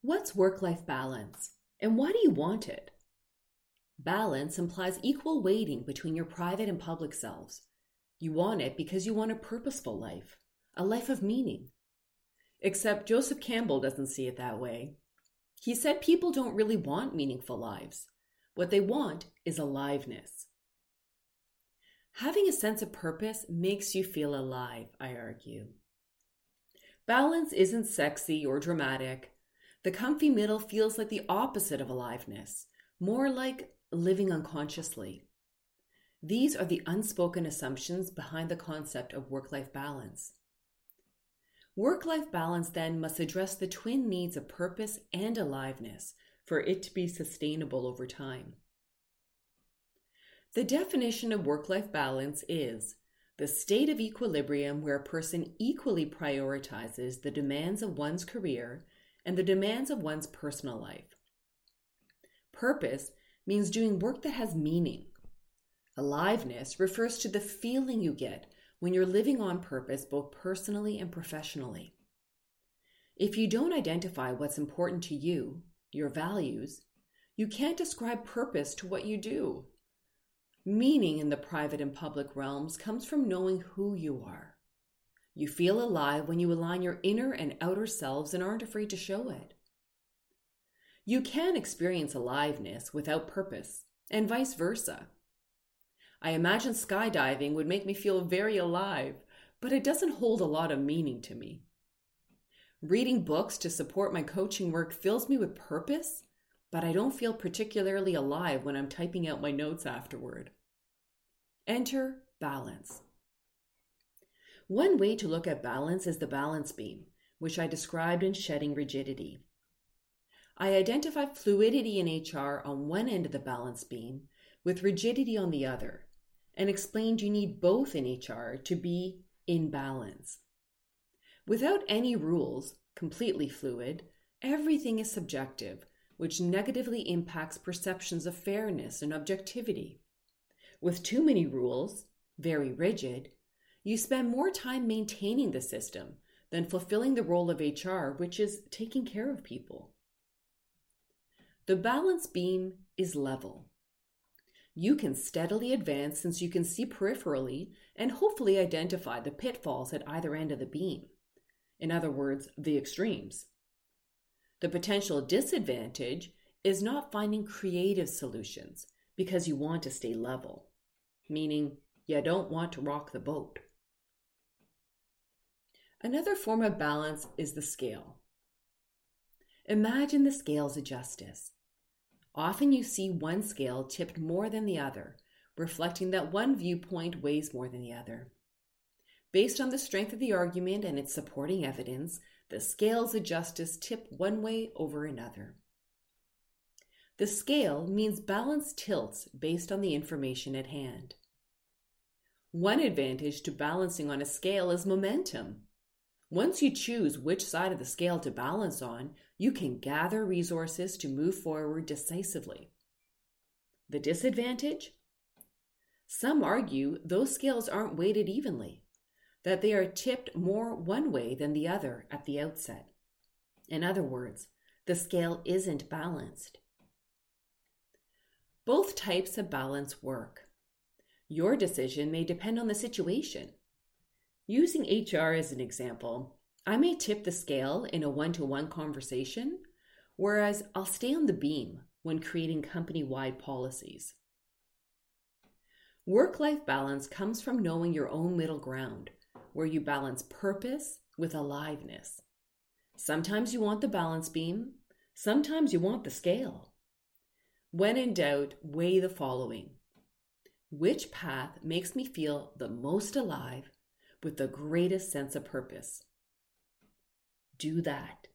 What's work life balance and why do you want it? Balance implies equal weighting between your private and public selves. You want it because you want a purposeful life, a life of meaning. Except Joseph Campbell doesn't see it that way. He said people don't really want meaningful lives. What they want is aliveness. Having a sense of purpose makes you feel alive, I argue. Balance isn't sexy or dramatic. The comfy middle feels like the opposite of aliveness, more like living unconsciously. These are the unspoken assumptions behind the concept of work life balance. Work life balance then must address the twin needs of purpose and aliveness for it to be sustainable over time. The definition of work life balance is the state of equilibrium where a person equally prioritizes the demands of one's career and the demands of one's personal life. Purpose means doing work that has meaning. Aliveness refers to the feeling you get when you're living on purpose, both personally and professionally. If you don't identify what's important to you, your values, you can't ascribe purpose to what you do. Meaning in the private and public realms comes from knowing who you are. You feel alive when you align your inner and outer selves and aren't afraid to show it. You can experience aliveness without purpose, and vice versa. I imagine skydiving would make me feel very alive, but it doesn't hold a lot of meaning to me. Reading books to support my coaching work fills me with purpose, but I don't feel particularly alive when I'm typing out my notes afterward. Enter balance. One way to look at balance is the balance beam, which I described in Shedding Rigidity. I identified fluidity in HR on one end of the balance beam with rigidity on the other, and explained you need both in HR to be in balance. Without any rules, completely fluid, everything is subjective, which negatively impacts perceptions of fairness and objectivity. With too many rules, very rigid, you spend more time maintaining the system than fulfilling the role of HR, which is taking care of people. The balance beam is level. You can steadily advance since you can see peripherally and hopefully identify the pitfalls at either end of the beam. In other words, the extremes. The potential disadvantage is not finding creative solutions because you want to stay level, meaning you don't want to rock the boat. Another form of balance is the scale. Imagine the scales of justice. Often you see one scale tipped more than the other, reflecting that one viewpoint weighs more than the other. Based on the strength of the argument and its supporting evidence, the scales of justice tip one way over another. The scale means balance tilts based on the information at hand. One advantage to balancing on a scale is momentum. Once you choose which side of the scale to balance on, you can gather resources to move forward decisively. The disadvantage? Some argue those scales aren't weighted evenly, that they are tipped more one way than the other at the outset. In other words, the scale isn't balanced. Both types of balance work. Your decision may depend on the situation. Using HR as an example, I may tip the scale in a one to one conversation, whereas I'll stay on the beam when creating company wide policies. Work life balance comes from knowing your own middle ground, where you balance purpose with aliveness. Sometimes you want the balance beam, sometimes you want the scale. When in doubt, weigh the following Which path makes me feel the most alive with the greatest sense of purpose. Do that.